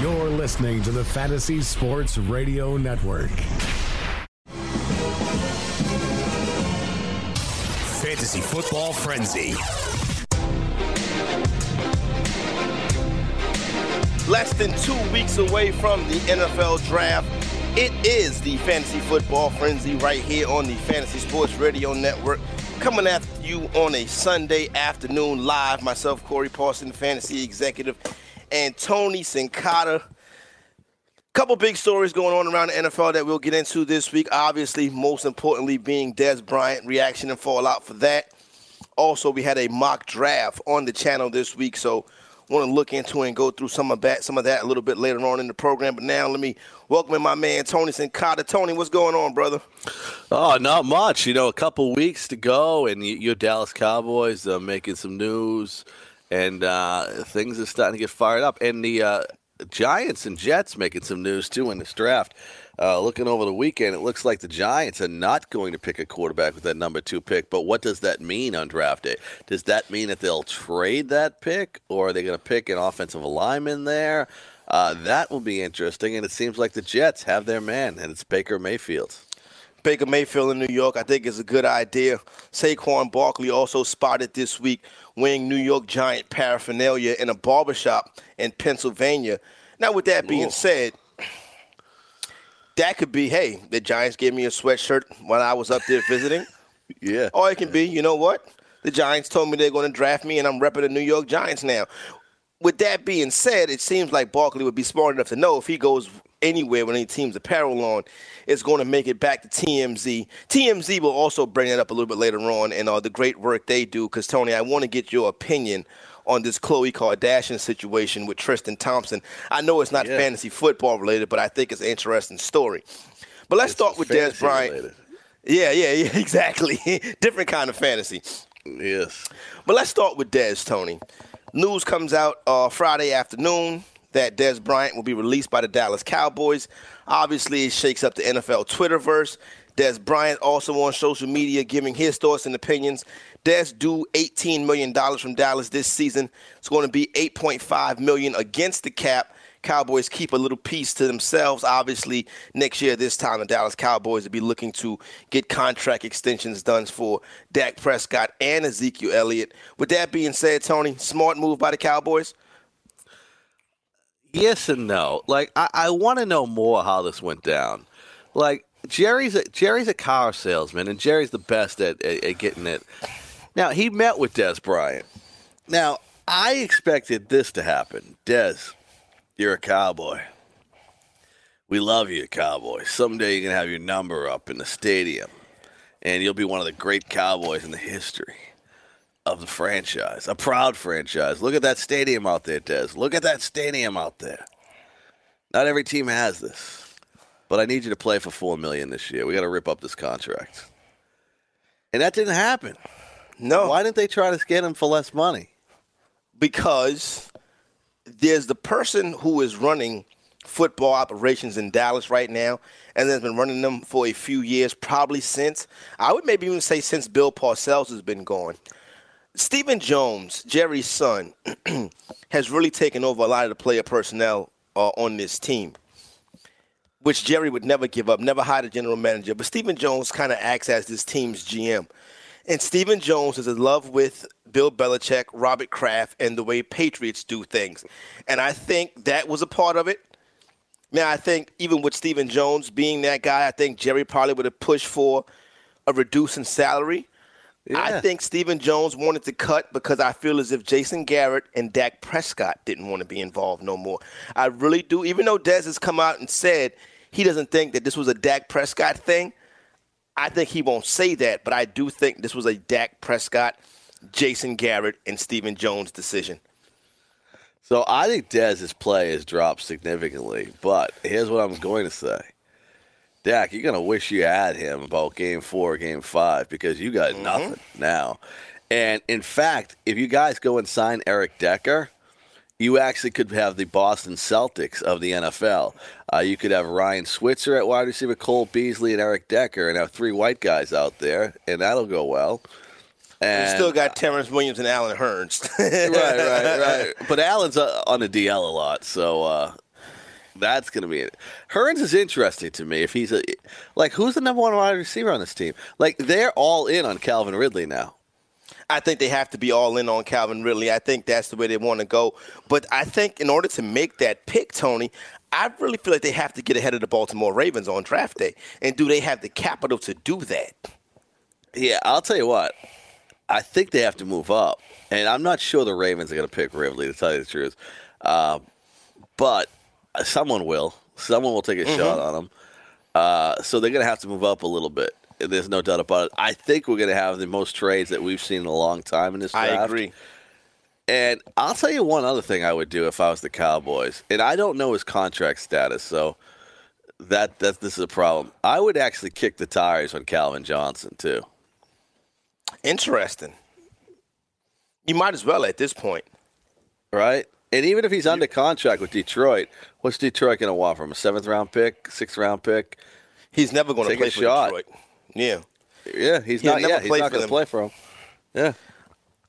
You're listening to the Fantasy Sports Radio Network. Fantasy Football Frenzy. Less than two weeks away from the NFL draft. It is the Fantasy Football Frenzy right here on the Fantasy Sports Radio Network. Coming after you on a Sunday afternoon live. Myself, Corey Parson, Fantasy Executive, and Tony Sincata. Couple big stories going on around the NFL that we'll get into this week. Obviously, most importantly, being Dez Bryant reaction and fallout for that. Also, we had a mock draft on the channel this week, so want to look into and go through some of that, some of that a little bit later on in the program. But now, let me welcome in my man Tony Sincata. Tony, what's going on, brother? Oh, not much. You know, a couple weeks to go, and your Dallas Cowboys uh, making some news, and uh, things are starting to get fired up. And the uh, Giants and Jets making some news too in this draft. Uh, looking over the weekend, it looks like the Giants are not going to pick a quarterback with that number two pick. But what does that mean on draft day? Does that mean that they'll trade that pick, or are they going to pick an offensive lineman there? Uh, that will be interesting. And it seems like the Jets have their man, and it's Baker Mayfield. Baker Mayfield in New York, I think is a good idea. Saquon Barkley also spotted this week wearing New York Giant paraphernalia in a barbershop in Pennsylvania. Now, with that being Ooh. said, that could be, hey, the Giants gave me a sweatshirt when I was up there visiting. yeah. Or it can be, you know what? The Giants told me they're going to draft me, and I'm repping the New York Giants now. With that being said, it seems like Barkley would be smart enough to know if he goes anywhere with any team's apparel on, is going to make it back to TMZ. TMZ will also bring it up a little bit later on and uh, the great work they do. Because, Tony, I want to get your opinion on this Khloe Kardashian situation with Tristan Thompson. I know it's not yeah. fantasy football related, but I think it's an interesting story. But let's it's start with Dez Bryant. Related. Yeah, yeah, yeah, exactly. Different kind of fantasy. Yes. But let's start with Dez, Tony. News comes out uh, Friday afternoon that Dez Bryant will be released by the Dallas Cowboys. Obviously, it shakes up the NFL Twitterverse. Dez Bryant also on social media giving his thoughts and opinions. Dez due $18 million from Dallas this season. It's going to be 8.5 million against the cap. Cowboys keep a little piece to themselves. Obviously, next year, this time, the Dallas Cowboys will be looking to get contract extensions done for Dak Prescott and Ezekiel Elliott. With that being said, Tony, smart move by the Cowboys? Yes and no. Like, I, I want to know more how this went down. Like, Jerry's a, Jerry's a car salesman, and Jerry's the best at, at, at getting it. Now he met with Dez Bryant. Now I expected this to happen. Dez, you're a cowboy. We love you, cowboy. Someday you're gonna have your number up in the stadium, and you'll be one of the great cowboys in the history of the franchise. A proud franchise. Look at that stadium out there, Dez. Look at that stadium out there. Not every team has this but I need you to play for four million this year. We got to rip up this contract, and that didn't happen. No. Why didn't they try to get him for less money? Because there's the person who is running football operations in Dallas right now, and has been running them for a few years, probably since I would maybe even say since Bill Parcells has been gone. Stephen Jones, Jerry's son, has really taken over a lot of the player personnel uh, on this team which Jerry would never give up, never hire a general manager. But Stephen Jones kind of acts as this team's GM. And Stephen Jones is in love with Bill Belichick, Robert Kraft, and the way Patriots do things. And I think that was a part of it. Now, I think even with Stephen Jones being that guy, I think Jerry probably would have pushed for a reducing salary. Yeah. I think Stephen Jones wanted to cut because I feel as if Jason Garrett and Dak Prescott didn't want to be involved no more. I really do. Even though Dez has come out and said – he doesn't think that this was a Dak Prescott thing. I think he won't say that, but I do think this was a Dak Prescott, Jason Garrett, and Stephen Jones decision. So I think Dez's play has dropped significantly, but here's what I'm going to say. Dak, you're going to wish you had him about game four, game five, because you got mm-hmm. nothing now. And in fact, if you guys go and sign Eric Decker, you actually could have the Boston Celtics of the NFL. Uh, you could have Ryan Switzer at wide receiver, Cole Beasley, and Eric Decker, and have three white guys out there, and that'll go well. And we still got Terrance Williams and Allen Hurns. right, right, right. But Allen's uh, on the DL a lot, so uh, That's going to be it. Hurns is interesting to me. If he's a like, who's the number one wide receiver on this team? Like, they're all in on Calvin Ridley now. I think they have to be all in on Calvin Ridley. I think that's the way they want to go. But I think in order to make that pick, Tony, I really feel like they have to get ahead of the Baltimore Ravens on draft day. And do they have the capital to do that? Yeah, I'll tell you what. I think they have to move up, and I'm not sure the Ravens are going to pick Ridley. To tell you the truth, uh, but someone will. Someone will take a mm-hmm. shot on him. Uh, so they're going to have to move up a little bit. There's no doubt about it. I think we're going to have the most trades that we've seen in a long time in this draft. I agree. And I'll tell you one other thing I would do if I was the Cowboys, and I don't know his contract status, so that that this is a problem. I would actually kick the tires on Calvin Johnson too. Interesting. You might as well at this point, right? And even if he's under contract with Detroit, what's Detroit going to want from him? A seventh round pick, sixth round pick? He's never going to play for shot. Detroit. Yeah. Yeah, he's He'll not. Yeah, he's not going to play for him. Yeah.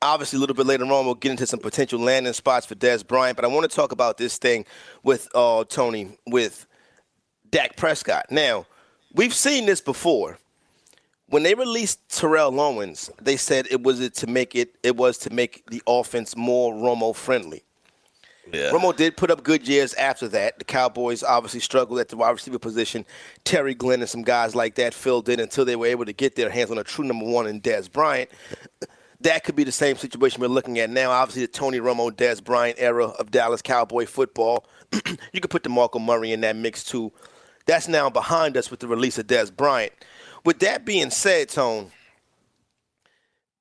Obviously, a little bit later on, we'll get into some potential landing spots for Dez Bryant. But I want to talk about this thing with uh, Tony with Dak Prescott. Now, we've seen this before. When they released Terrell Owens, they said it was to make it it was to make the offense more Romo friendly. Yeah. Romo did put up good years after that. The Cowboys obviously struggled at the wide receiver position. Terry Glenn and some guys like that filled in until they were able to get their hands on a true number one in Dez Bryant. That could be the same situation we're looking at now. Obviously, the Tony Romo, Dez Bryant era of Dallas Cowboy football. you could put DeMarco Murray in that mix too. That's now behind us with the release of Dez Bryant. With that being said, Tone,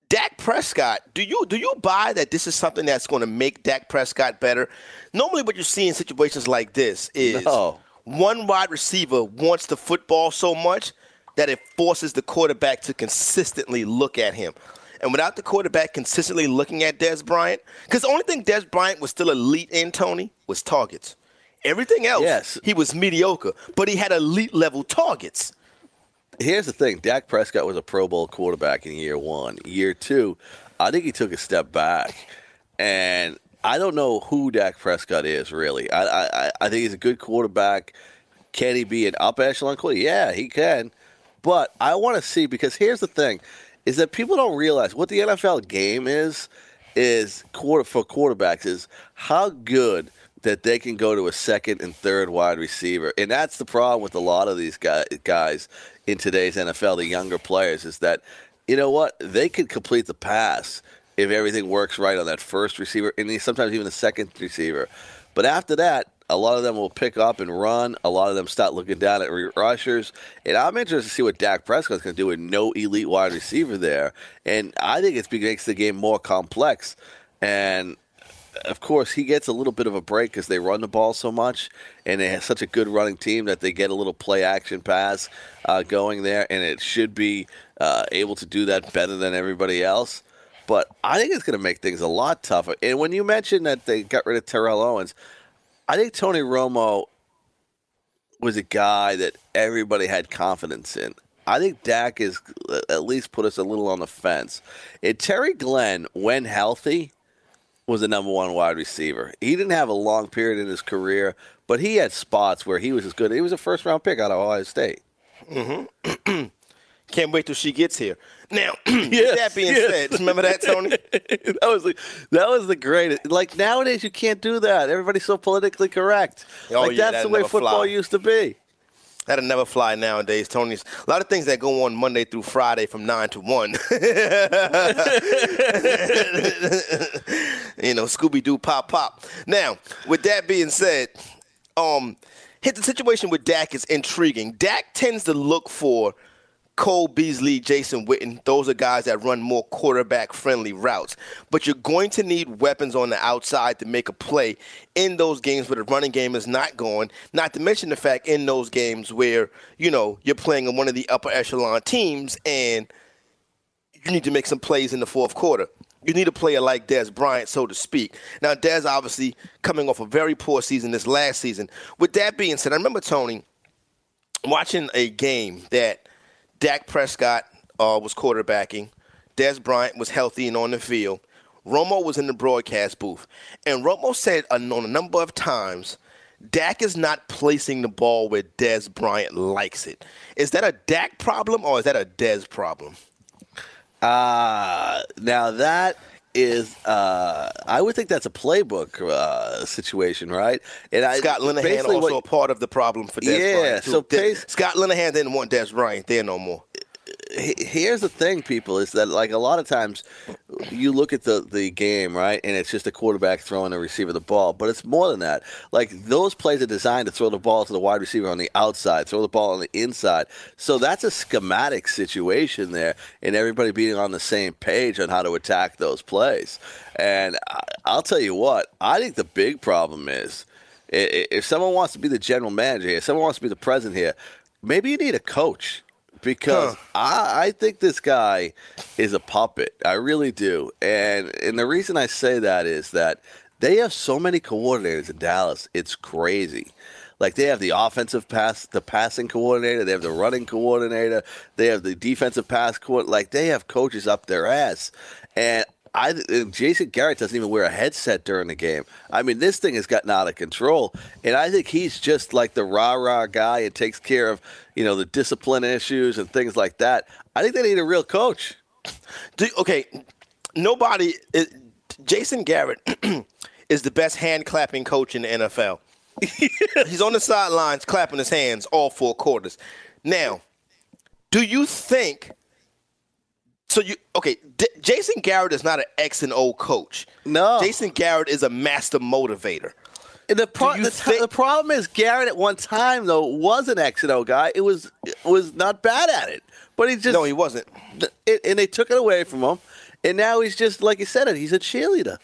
Dak Prescott, do you do you buy that this is something that's going to make Dak Prescott better? Normally, what you see in situations like this is no. one wide receiver wants the football so much that it forces the quarterback to consistently look at him. And without the quarterback consistently looking at Dez Bryant, because the only thing Dez Bryant was still elite in, Tony, was targets. Everything else, yes. he was mediocre, but he had elite level targets. Here's the thing: Dak Prescott was a Pro Bowl quarterback in year one. Year two, I think he took a step back, and I don't know who Dak Prescott is really. I I, I think he's a good quarterback. Can he be an up echelon quarterback? Yeah, he can. But I want to see because here's the thing: is that people don't realize what the NFL game is. Is quarter for quarterbacks is how good that they can go to a second and third wide receiver. And that's the problem with a lot of these guys in today's NFL, the younger players, is that, you know what? They can complete the pass if everything works right on that first receiver and sometimes even the second receiver. But after that, a lot of them will pick up and run. A lot of them start looking down at rushers. And I'm interested to see what Dak Prescott's going to do with no elite wide receiver there. And I think it makes the game more complex. And of course, he gets a little bit of a break because they run the ball so much, and they have such a good running team that they get a little play action pass uh, going there, and it should be uh, able to do that better than everybody else. But I think it's going to make things a lot tougher. And when you mentioned that they got rid of Terrell Owens, I think Tony Romo was a guy that everybody had confidence in. I think Dak is at least put us a little on the fence. And Terry Glenn, when healthy, was the number one wide receiver. He didn't have a long period in his career, but he had spots where he was as good. He was a first round pick out of Ohio State. Mm-hmm. Can't wait till she gets here. Now, yes, that being yes. said, remember that, Tony? that was the, that was the greatest. Like nowadays, you can't do that. Everybody's so politically correct. Oh, like yeah, that's the way football fly. used to be. That'll never fly nowadays, Tony's. A lot of things that go on Monday through Friday from 9 to 1. you know, Scooby Doo pop pop. Now, with that being said, um, hit the situation with Dak is intriguing. Dak tends to look for Cole Beasley, Jason Witten, those are guys that run more quarterback friendly routes. But you're going to need weapons on the outside to make a play in those games where the running game is not going. Not to mention the fact in those games where, you know, you're playing in one of the upper echelon teams and you need to make some plays in the fourth quarter. You need a player like Dez Bryant, so to speak. Now, Dez obviously coming off a very poor season this last season. With that being said, I remember Tony watching a game that Dak Prescott uh, was quarterbacking. Dez Bryant was healthy and on the field. Romo was in the broadcast booth. And Romo said on a number of times Dak is not placing the ball where Dez Bryant likes it. Is that a Dak problem or is that a Dez problem? Uh, now that is, uh, I would think that's a playbook uh, situation, right? And I, Scott Linehan also what- a part of the problem for Dez Yeah, Bryant. too. so De- bas- Scott Linehan didn't want Dez Bryant there no more. He- here's the thing, people, is that like a lot of times you look at the the game, right, and it's just a quarterback throwing a receiver the ball, but it's more than that. Like those plays are designed to throw the ball to the wide receiver on the outside, throw the ball on the inside. So that's a schematic situation there, and everybody being on the same page on how to attack those plays. And I, I'll tell you what, I think the big problem is if someone wants to be the general manager here, if someone wants to be the president here, maybe you need a coach because I, I think this guy is a puppet. I really do. And and the reason I say that is that they have so many coordinators in Dallas. It's crazy. Like they have the offensive pass, the passing coordinator, they have the running coordinator, they have the defensive pass coordinator. Like they have coaches up their ass, and I uh, Jason Garrett doesn't even wear a headset during the game. I mean, this thing has gotten out of control, and I think he's just like the rah rah guy and takes care of you know the discipline issues and things like that. I think they need a real coach. Do, okay, nobody. Is, Jason Garrett is the best hand clapping coach in the NFL. He's on the sidelines clapping his hands all four quarters. Now, do you think? So you okay? D- Jason Garrett is not an X and O coach. No. Jason Garrett is a master motivator. And the, pro- the, t- the problem is Garrett at one time though was an X and O guy. It was it was not bad at it, but he just No, he wasn't. it, and they took it away from him, and now he's just like you said it. He's a cheerleader.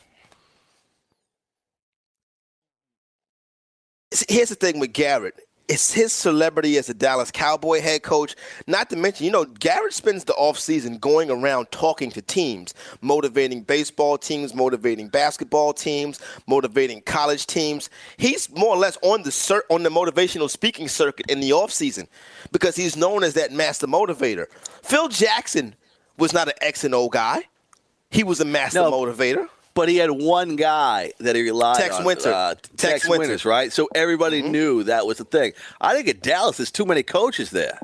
Here's the thing with Garrett. It's his celebrity as a Dallas Cowboy head coach. Not to mention, you know, Garrett spends the offseason going around talking to teams, motivating baseball teams, motivating basketball teams, motivating college teams. He's more or less on the cir- on the motivational speaking circuit in the offseason because he's known as that master motivator. Phil Jackson was not an X and O guy. He was a master No. motivator. But he had one guy that he relied Tex on. Winter. Uh, Tex Tex, Winter. Winters, right? So everybody knew that was the thing. I think at Dallas, there's too many coaches there.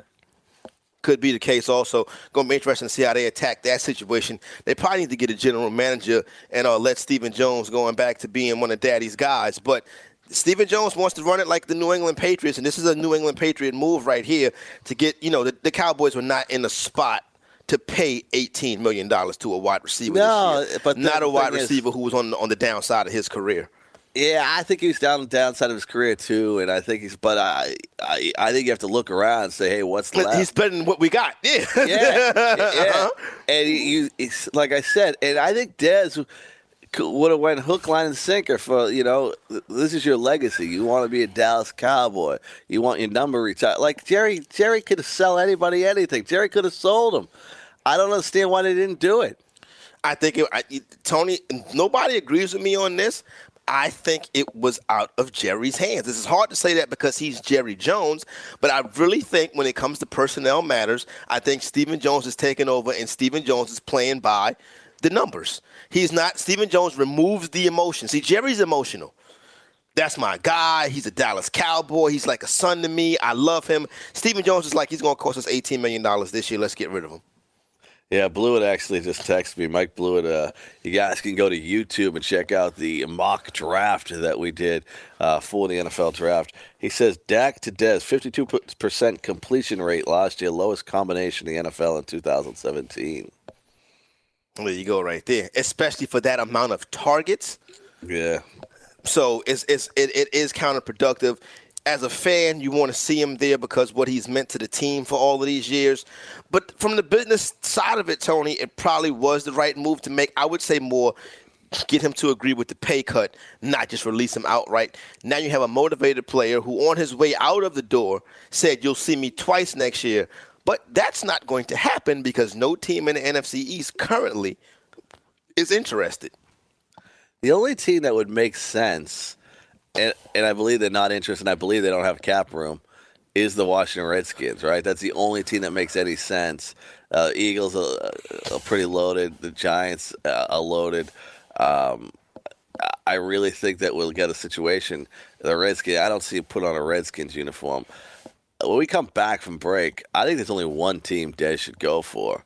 could be the case also. Going to be interesting to see how they attack that situation. They probably need to get a general manager and uh, let Stephen Jones going back to being one of Daddy's guys. But Stephen Jones wants to run it like the New England Patriots, and this is a New England Patriot move right here to get, you know, the, the Cowboys were not in a spot to pay $18 million to a wide receiver No, this year. but not a wide thing is- receiver who was on, on the downside of his career. Yeah, I think he's down the downside of his career too, and I think he's. But I, I, I think you have to look around and say, hey, what's left? He's better than what we got. Yeah. yeah, yeah. Uh-huh. And you, he's, like I said, and I think Dez would have went hook, line, and sinker for you know. This is your legacy. You want to be a Dallas Cowboy. You want your number retired. Like Jerry, Jerry could sell anybody anything. Jerry could have sold him. I don't understand why they didn't do it. I think it, I, Tony. Nobody agrees with me on this. I think it was out of Jerry's hands. This is hard to say that because he's Jerry Jones, but I really think when it comes to personnel matters, I think Stephen Jones is taking over and Stephen Jones is playing by the numbers. He's not. Stephen Jones removes the emotion. See, Jerry's emotional. That's my guy. He's a Dallas Cowboy. He's like a son to me. I love him. Stephen Jones is like he's going to cost us eighteen million dollars this year. Let's get rid of him. Yeah, Blewett actually just texted me. Mike Blewett, uh, you guys can go to YouTube and check out the mock draft that we did uh, for the NFL draft. He says Dak to Dez, 52% completion rate last year, lowest combination in the NFL in 2017. There you go, right there. Especially for that amount of targets. Yeah. So it's, it's it, it is counterproductive. As a fan, you want to see him there because what he's meant to the team for all of these years. But from the business side of it, Tony, it probably was the right move to make. I would say more get him to agree with the pay cut, not just release him outright. Now you have a motivated player who, on his way out of the door, said, You'll see me twice next year. But that's not going to happen because no team in the NFC East currently is interested. The only team that would make sense, and, and I believe they're not interested, and I believe they don't have cap room, is the Washington Redskins, right? That's the only team that makes any sense. Uh, Eagles are, are pretty loaded. The Giants uh, are loaded. Um, I really think that we'll get a situation. The Redskins. I don't see him put on a Redskins uniform. When we come back from break, I think there's only one team Dez should go for,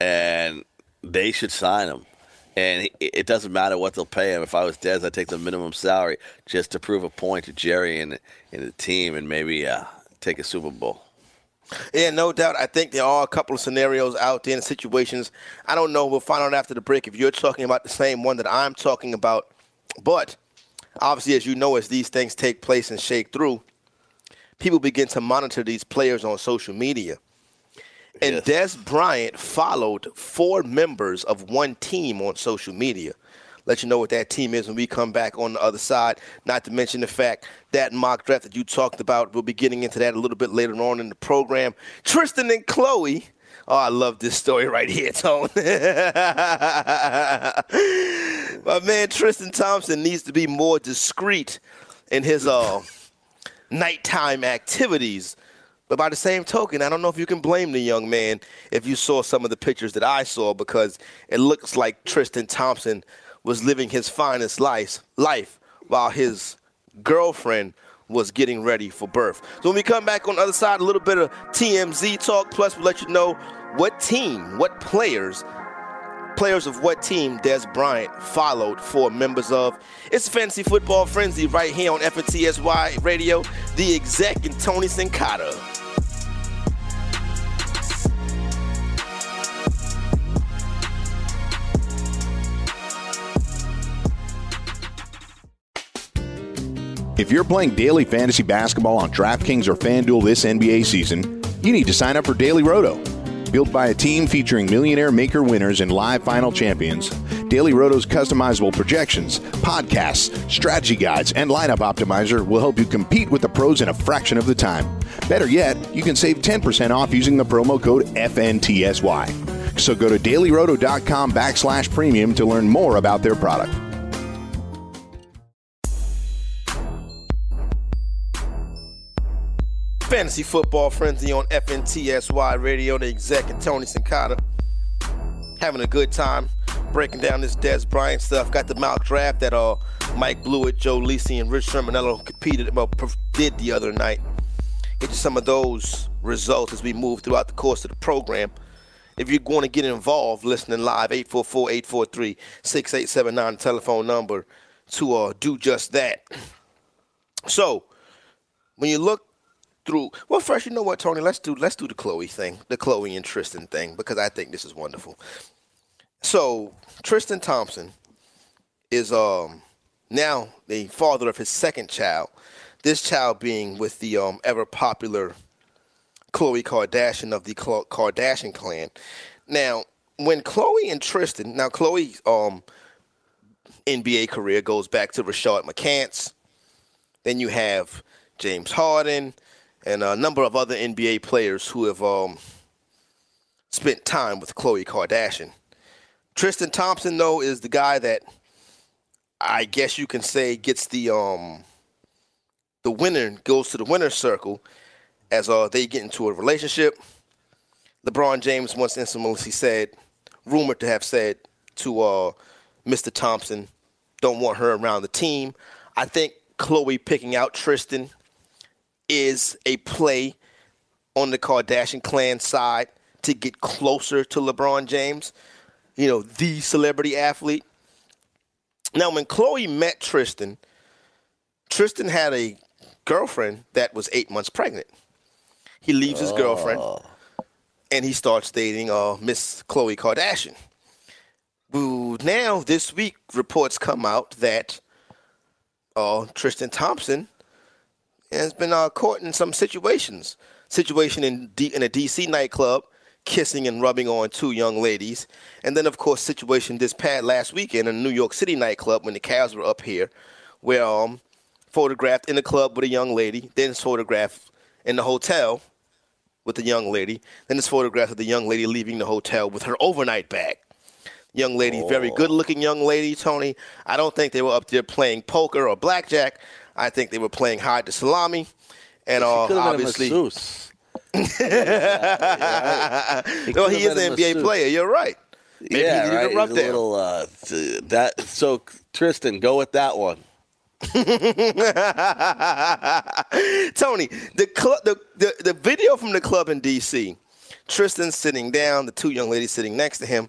and they should sign him. And it doesn't matter what they'll pay him. If I was Dez, I'd take the minimum salary just to prove a point to Jerry and, and the team and maybe uh, take a Super Bowl. Yeah, no doubt. I think there are a couple of scenarios out there and situations. I don't know. We'll find out after the break if you're talking about the same one that I'm talking about. But obviously, as you know, as these things take place and shake through, people begin to monitor these players on social media. And yes. Dez Bryant followed four members of one team on social media let you know what that team is when we come back on the other side. Not to mention the fact that mock draft that you talked about, we'll be getting into that a little bit later on in the program. Tristan and Khloe. Oh, I love this story right here, Tone. My man Tristan Thompson needs to be more discreet in his uh, nighttime activities. But by the same token, I don't know if you can blame the young man if you saw some of the pictures that I saw because it looks like Tristan Thompson was living his finest life, life while his girlfriend was getting ready for birth. So when we come back on the other side, a little bit of TMZ talk, plus we'll let you know what team, what players, players of what team Dez Bryant followed for members of. It's Fantasy Football Frenzy right here on FNTSY Radio, the exec and Tony Sincata. If you're playing daily fantasy basketball on DraftKings or FanDuel this NBA season, you need to sign up for Daily Roto. Built by a team featuring millionaire maker winners and live final champions, Daily Roto's customizable projections, podcasts, strategy guides, and lineup optimizer will help you compete with the pros in a fraction of the time. Better yet, you can save 10% off using the promo code FNTSY. So go to dailyroto.com backslash premium to learn more about their product. Fantasy Football Frenzy on FNTSY Radio, the exec and Tony Sincata. Having a good time breaking down this Dez Bryant stuff. Got the mock draft that uh, Mike Blewett, Joe Lisi, and Rich Cirminiello competed, well, did the other night. Get you some of those results as we move throughout the course of the program. If you're going to get involved, listening live, 844-843-6879, telephone number to uh, do just that. So, when you look through. Well, first, you know what, Tony? Let's do let's do the Khloe thing, the Khloe and Tristan thing, because I think this is wonderful. So Tristan Thompson is um now the father of his second child. This child being with the um ever popular Khloe Kardashian of the Kardashian clan. Now, when Khloe and Tristan, now Khloe's um NBA career goes back to Rashad McCants. Then you have James Harden and a number of other NBA players who have um, spent time with Khloe Kardashian. Tristan Thompson, though, is the guy that I guess you can say gets the um, the winner goes to the winner's circle as uh, they get into a relationship. LeBron James once infamously said, rumored to have said to uh, Mr. Thompson, don't want her around the team. I think Khloe picking out Tristan is a play on the Kardashian clan side to get closer to LeBron James, you know, the celebrity athlete. Now, when Khloe met Tristan, Tristan had a girlfriend that was eight months pregnant. He leaves his girlfriend oh. and he starts dating uh, Miss Khloe Kardashian. Ooh, now, this week, reports come out that uh, Tristan Thompson has been uh, caught in some situations. Situation in D- in a DC nightclub, kissing and rubbing on two young ladies, and then of course situation this past last weekend in a New York City nightclub when the Cavs were up here, where um photographed in the club with a young lady, then photographed in the hotel with the young lady, then this photograph of the young lady leaving the hotel with her overnight bag. Young lady, oh. very good looking young lady, Tony. I don't think they were up there playing poker or blackjack. I think they were playing hide the salami, and uh, obviously. well, he is an NBA player. You're right. Maybe yeah, right. He's a little uh, that. So Tristan, go with that one. Tony, the, club, the, the the video from the club in D.C. Tristan sitting down, the two young ladies sitting next to him.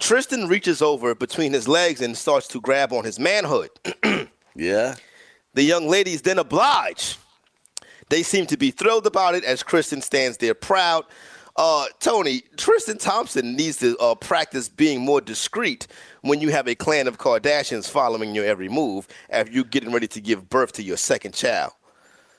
Tristan reaches over between his legs and starts to grab on his manhood. Yeah. The young ladies then oblige. They seem to be thrilled about it as Kristen stands there proud. Uh, Tony, Tristan Thompson needs to uh, practice being more discreet when you have a clan of Kardashians following your every move after you're getting ready to give birth to your second child.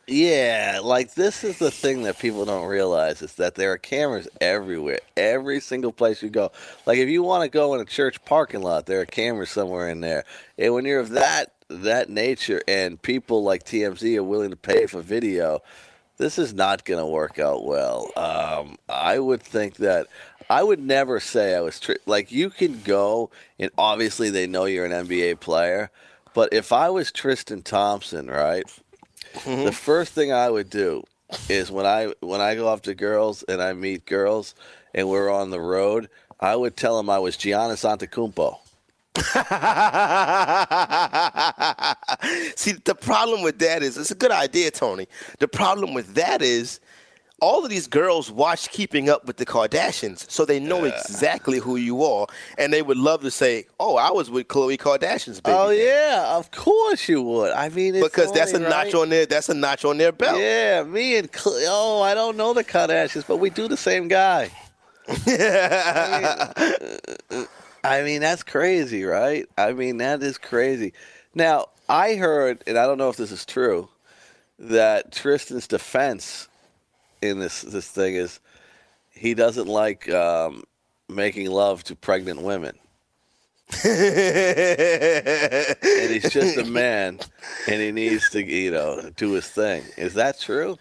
Yeah, like this is the thing that people don't realize is that there are cameras everywhere, every single place you go. Like if you want to go in a church parking lot, there are cameras somewhere in there. And when you're of that that nature and people like TMZ are willing to pay for video, this is not going to work out well. Um, I would think that I would never say I was tri- like you can go and obviously they know you're an NBA player, but if I was Tristan Thompson, right? The first thing I would do is when I when I go off to girls and I meet girls and we're on the road, I would tell them I was Giannis Antetokounmpo. See, the problem with that is it's a good idea, Tony. The problem with that is all of these girls watch Keeping Up with the Kardashians, so they know exactly who you are, and they would love to say, "Oh, I was with Khloe Kardashian's baby." Oh daddy." yeah, of course you would. I mean, it's because that's a only notch on their that's a notch on their belt. Yeah, me and Cle- oh, I don't know the Kardashians, but we do the same guy. I mean, uh, uh, uh, that's crazy, right? I mean, that is crazy. Now, I heard, and I don't know if this is true, that Tristan's defense in this this thing is he doesn't like um, making love to pregnant women, and he's just a man, and he needs to, you know, do his thing. Is that true?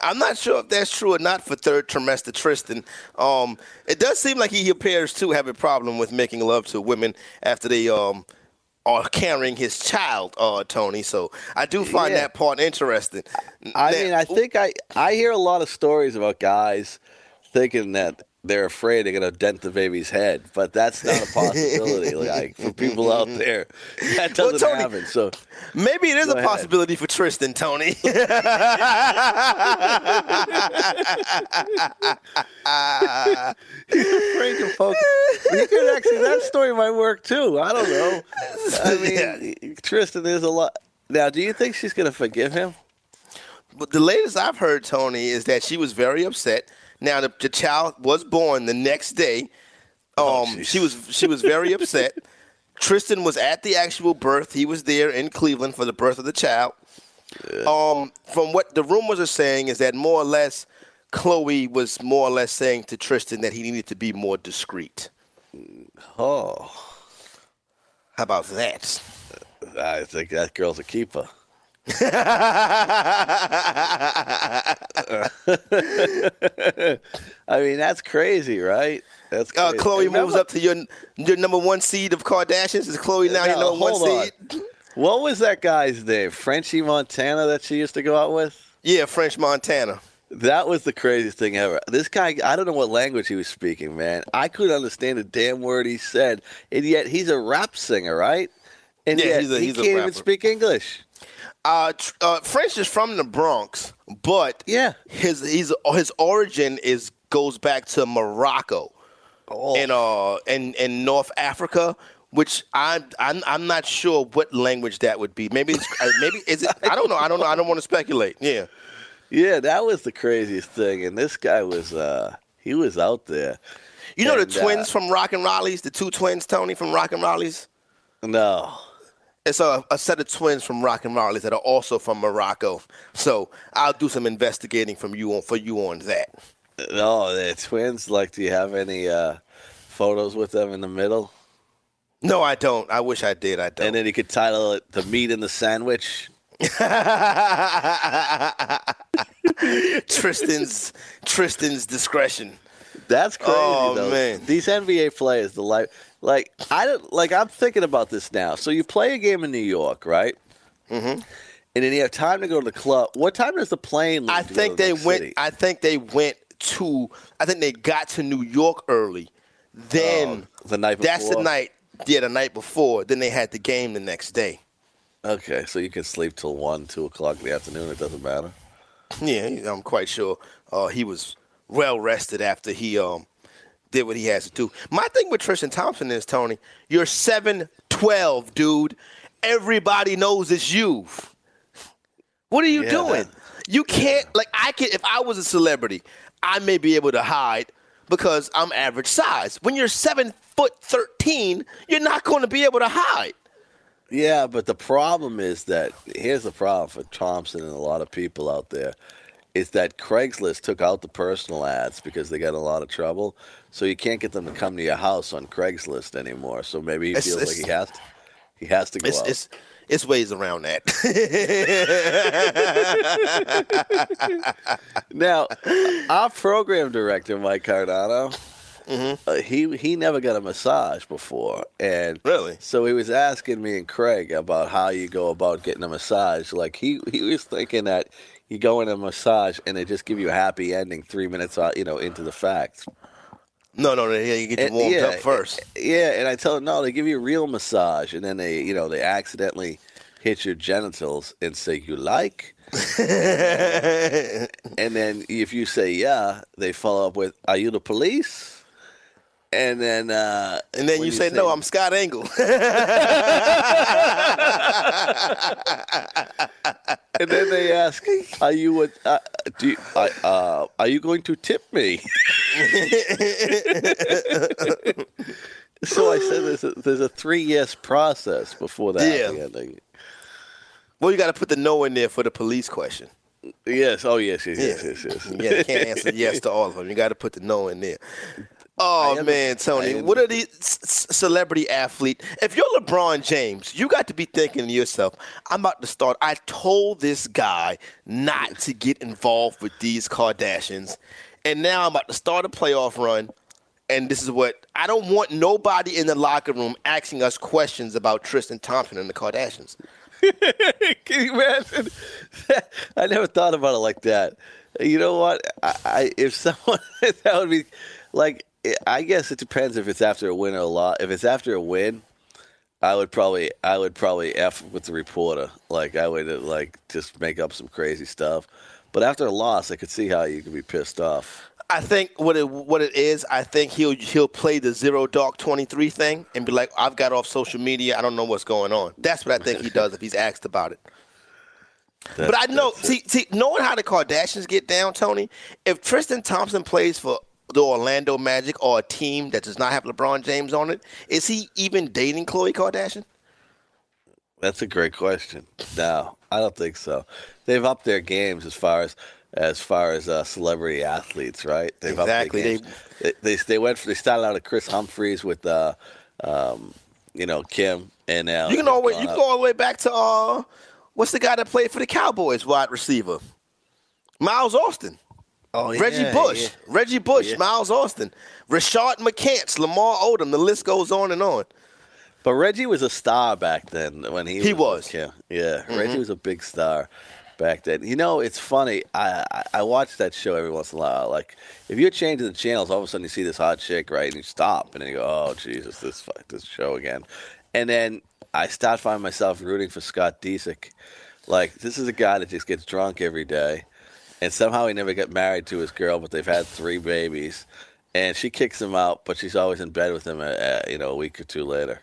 I'm not sure if that's true or not for third trimester Tristan. Um, it does seem like he appears to have a problem with making love to women after they um are carrying his child, uh, Tony. So I do find Yeah. that part interesting. I Now- mean, I think I I hear a lot of stories about guys thinking that they're afraid they're to dent the baby's head, but that's not a possibility. like for people out there, that doesn't Tony- happen. So Maybe it is a ahead. possibility for Tristan, Tony. afraid to focus. You could actually that story might work too. I don't know. I mean, Tristan, is a lot. Now, do you think she's going to forgive him? But the latest I've heard, Tony, is that she was very upset. Now the, the child was born the next day. Um, Oh, she was she was very upset. Tristan was at the actual birth. He was there in Cleveland for the birth of the child. Um, from what the rumors are saying is that more or less, Khloe was more or less saying to Tristan that he needed to be more discreet. Oh, How about that? I think that girl's a keeper. I mean, that's crazy, right? That's Uh. Khloe Remember- moves up to your your number one seed of Kardashians. Is Khloe now your number one on. seed? What was that guy's name? Frenchie Montana that she used to go out with? Yeah, French Montana. That was the craziest thing ever. This guy, I don't know what language he was speaking, man. I couldn't understand a damn word he said, and yet he's a rap singer, right? And Yeah, yet he's a- he he's a can't even speak English. Uh, uh, French is from the Bronx, but Yeah. his his his origin is goes back to Morocco Oh, in uh in in North Africa, which I'm I'm I'm not sure what language that would be. Maybe it's, uh, maybe is it? I don't know. I don't know. I don't want to speculate. Yeah. yeah, that was the craziest thing. And this guy was, uh he was out there. You know And, the uh, twins from Rock and Raleigh's, the two twins, Tony from Rock and Raleigh's. No, It's a, a set of twins from Rock and Raleigh's that are also from Morocco. So I'll do some investigating from you on for you on that. no, they're twins. Like, do you have any uh photos with them in the middle? No, I don't. I wish I did. I don't. And then you could title it "The Meat in the Sandwich." Tristan's Tristan's discretion. That's crazy. Oh, though. man. these NBA players, the life, like I don't like. I'm thinking about this now. So you play a game in New York, right? Mm-hmm. And then you have time to go to the club. What time does the plane? Leave I think they the went. city? I think they went to. I think they got to New York early. Then Oh, the night That's the night. Yeah, the night before. Then they had the game the next day. Okay, so you can sleep till one, two o'clock in the afternoon. It doesn't matter. Yeah, I'm quite sure uh, he was well rested after he um did what he has to do. My thing with Tristan Thompson is Tony, you're seven twelve, dude. Everybody knows it's you. What are you Yeah, doing? that- you can't like I can if I was a celebrity, I may be able to hide because I'm average size. When you're seven foot thirteen, you're not going to be able to hide. Yeah, but the problem is that here's the problem for Thompson and a lot of people out there is that Craigslist took out the personal ads because they got a lot of trouble. So you can't get them to come to your house on Craigslist anymore. So maybe he It's- feels like it's- he has to he has to go It's out. it's it's ways around that. Now, our program director, Mike Cardano, Mm-hmm. uh, he he never got a massage before, and Really? so he was asking me and Craig about how you go about getting a massage. Like he he was thinking that you go in a massage and they just give you a happy ending three minutes, out, you know, into the facts. No, no, no. Yeah, you get you warmed yeah, up first. Yeah, and I tell them no, they give you a real massage, and then they you know they accidentally hit your genitals and say you like. And then if you say yeah, they follow up with, "Are you the police?" And then uh, And then when you say, "No, I'm Scott Engel." And then they ask, "Are you a, uh, do you, uh, uh, are you going to tip me?" so I said, "There's a, there's a three yes process before that." Yeah. ending. well, you got to put the no in there for the police question. Yes. Oh yes. Yes. Yes. Yeah. Yes. yes. Yeah, you can't answer yes to all of them. You got to put the no in there. Oh man, Tony, what are these c- celebrity athlete? If you're LeBron James, you got to be thinking to yourself, "I'm about to start." I told this guy not to get involved with these Kardashians, and now I'm about to start a playoff run. And this is what I don't want nobody in the locker room asking us questions about Tristan Thompson and the Kardashians. Can you imagine? I never thought about it like that. You know what? I, I if someone that would be like, I guess it depends if it's after a win or a loss. If it's after a win, I would probably I would probably f with the reporter. Like I would uh, like just make up some crazy stuff. But after a loss, I could see how you could be pissed off. I think what it what it is, I think he'll he'll play the zero dark twenty three thing and be like, I've got off social media, I don't know what's going on. That's what I think he does if he's asked about it. but I know, see, see, knowing how the Kardashians get down, Tony. If Tristan Thompson plays for the Orlando Magic or a team that does not have LeBron James on it, is he even dating Khloe Kardashian? That's a great question. No, I don't think so. They've upped their games as far as as far as uh, celebrity athletes, right? They've Exactly. Games. They, they they went. They started out at Kris Humphries with, uh, um, you know, Kim, and now You can always you can go all the way back to uh, what's the guy that played for the Cowboys, wide receiver, Miles Austin. Oh, Reggie Bush, yeah. Reggie Bush, Yeah. Miles Austin, Rashard McCants, Lamar Odom. The list goes on and on. But Reggie was a star back then when he He was. was. Kim. Yeah, mm-hmm. Reggie was a big star back then. You know, it's funny. I, I I watch that show every once in a while. Like, if you're changing the channels, all of a sudden you see this hot chick, right? And you stop, and then you go, "Oh Jesus, this this show again." And then I start finding myself rooting for Scott Disick. Like, this is a guy that just gets drunk every day, and somehow he never got married to his girl, but they've had three babies. And she kicks him out, but she's always in bed with him, uh, uh, you know, a week or two later.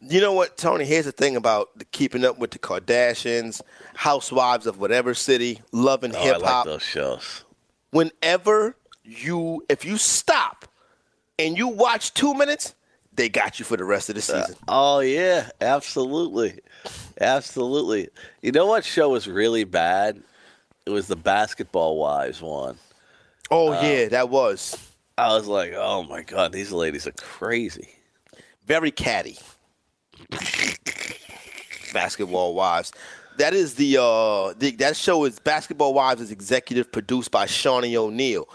You know what, Tony? Here's the thing about the keeping up with the Kardashians, housewives of whatever city, loving Oh, I hip like hop. those shows. Whenever you, if you stop and you watch two minutes, they got you for the rest of the season. Oh yeah, absolutely, absolutely. You know what show was really bad? It was the Basketball Wives one. oh yeah, that was I was like, oh my god, these ladies are crazy. very catty. Basketball Wives. That is the uh the, that show is Basketball Wives is executive produced by Shaunie O'Neal.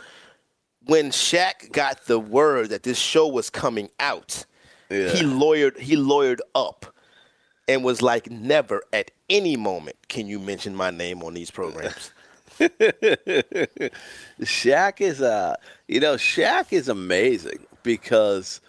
When Shaq got the word that this show was coming out, Yeah. he lawyered he lawyered up and was like, never at any moment can you mention my name on these programs. Shaq is uh, you know, Shaq is amazing because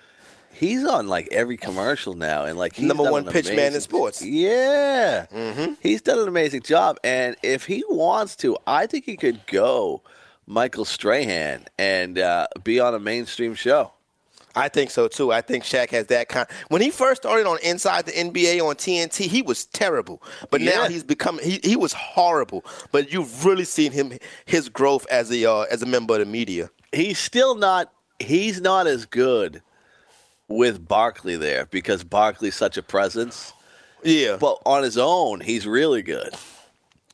he's on like every commercial now, and like he's Number one pitch man in sports. Yeah, mm-hmm. he's done an amazing job, and if he wants to, I think he could go Michael Strahan and uh, be on a mainstream show. I think so too. I think Shaq has that kind. When he first started on Inside the NBA on TNT, he was terrible. But now he's become he, he was horrible. But you've really seen him his growth as a uh, as a member of the media. He's still not. He's not as good with Barkley there because Barkley's such a presence. Yeah, But on his own, he's really good.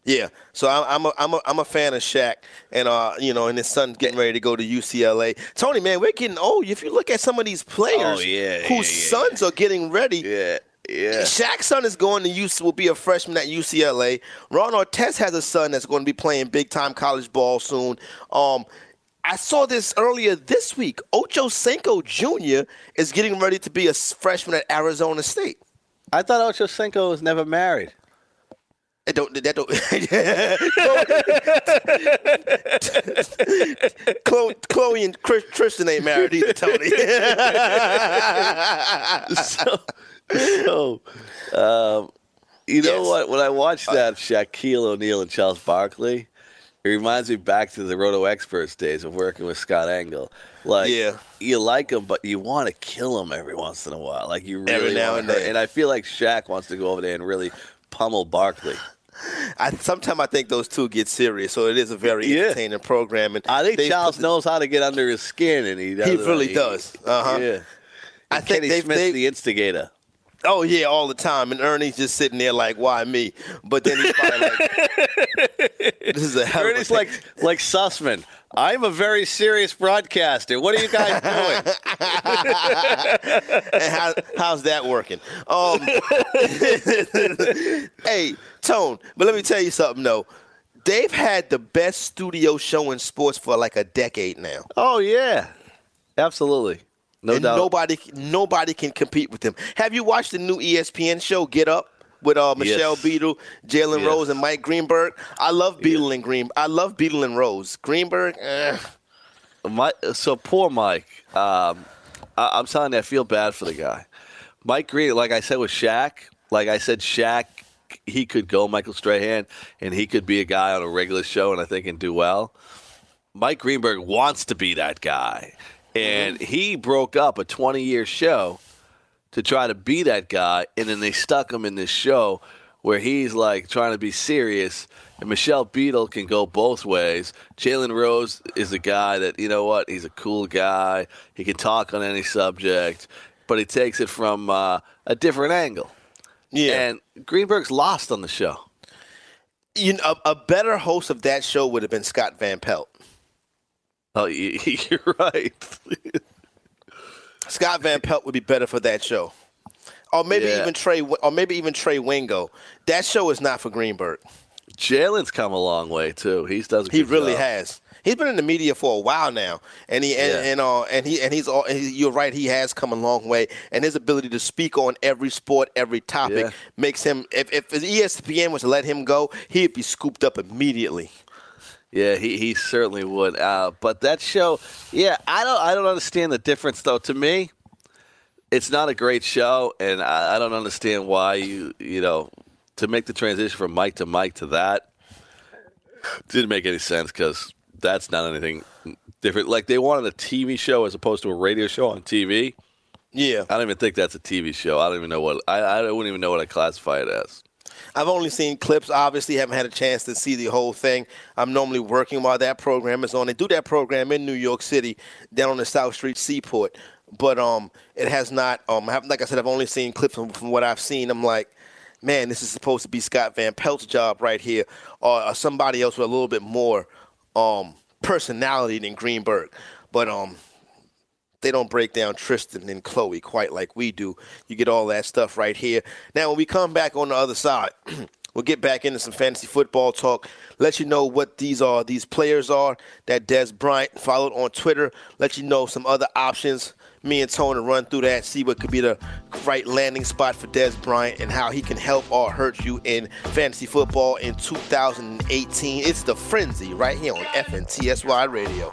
Yeah. So I'm I'm a, I'm a, I'm a fan of Shaq, and uh you know, and his son getting ready to go to UCLA. Tony, man, we're getting old. If you look at some of these players Oh, yeah, whose yeah, yeah, sons are getting ready, Yeah, yeah. Shaq's son is going to UC, will be a freshman at UCLA. Ron Artest has a son that's going to be playing big time college ball soon. Um, I saw this earlier this week. Ocho Cinco Jr. is getting ready to be a freshman at Arizona State. I thought Ocho Cinco was never married. That don't, that don't. Khloe, Khloe and Kris, Tristan ain't married either, Tony. so, so um, you know what? When I watched that Shaquille O'Neal and Charles Barkley, it reminds me back to the Roto Experts days of working with Scott Engel. Like, Yeah. you like him, but you want to kill him every once in a while. Like you really Every now and then. And I feel like Shaq wants to go over there and really pummel Barkley. I sometimes I think those two get serious, so it is a very Yeah. entertaining program. And I think Charles knows how to get under his skin, and he does. He really does. Uh-huh. Yeah. I think Kenny they've- Smith's the instigator. Oh yeah, all the time. And Ernie's just sitting there like, "Why me?" But then he's probably like, "This is a hell of a Ernie's thing." like like Sussman. I'm a very serious broadcaster. What are you guys doing? and how, how's that working? Um, hey, Tone. But let me tell you something though. They've had the best studio show in sports for like a decade now. oh yeah, absolutely. No and doubt. nobody nobody can compete with them. Have you watched the new ESPN show Get Up with uh, Michelle Yes. Beadle, Jalen Yes. Rose, and Mike Greenberg? I love Beadle and Green. I love Beadle and Rose. Greenberg, eh. My, so poor Mike. Um, I, I'm telling you, I feel bad for the guy. Mike Green, like I said with Shaq, like I said, Shaq, he could go Michael Strahan, and he could be a guy on a regular show, and I think and do well. Mike Greenberg wants to be that guy, and he broke up a 20 year show to try to be that guy, and then they stuck him in this show where he's like trying to be serious. And Michelle Beadle can go both ways. Jalen Rose is a guy that you know what? He's a cool guy. He can talk on any subject, but he takes it from uh, a different angle. yeah. And Greenberg's lost on the show. you know, a, a better host of that show would have been Scott Van Pelt. Oh, you- you're right. Scott Van Pelt would be better for that show. Or maybe Yeah. even Trey, or maybe even Trey Wingo. That show is not for Greenberg. Jalen's come a long way too. He's does. a He really job. has. He's been in the media for a while now, and he and, Yeah. and uh and he and he's all. And he, you're right. He has come a long way, and his ability to speak on every sport, every topic, Yeah. makes him. If if ESPN was to let him go, he'd be scooped up immediately. Yeah, he, he certainly would. Uh, but that show, yeah, I don't I don't understand the difference though. To me, it's not a great show, and I, I don't understand why you you know to make the transition from Mike to Mike to that didn't make any sense because that's not anything different. Like they wanted a TV show as opposed to a radio show on TV. Yeah, I don't even think that's a TV show. I don't even know what I I wouldn't even know what I classify it as. I've only seen clips. Obviously, haven't had a chance to see the whole thing. I'm normally working while that program is on. They do that program in New York City, down on the South Street Seaport. But um, it has not. Um, I like I said, I've only seen clips from, from what I've seen. I'm like, man, this is supposed to be Scott Van Pelt's job right here, or, or somebody else with a little bit more um personality than Greenberg. But um, they don't break down Tristan and Khloe quite like we do. You get all that stuff right here. Now, when we come back on the other side, we'll get back into some fantasy football talk. Let you know what these are, these players are that Dez Bryant followed on Twitter. Let you know some other options. Me and Tony run through that, see what could be the right landing spot for Dez Bryant and how he can help or hurt you in fantasy football in 2018. It's the frenzy right here on FNTSY Radio.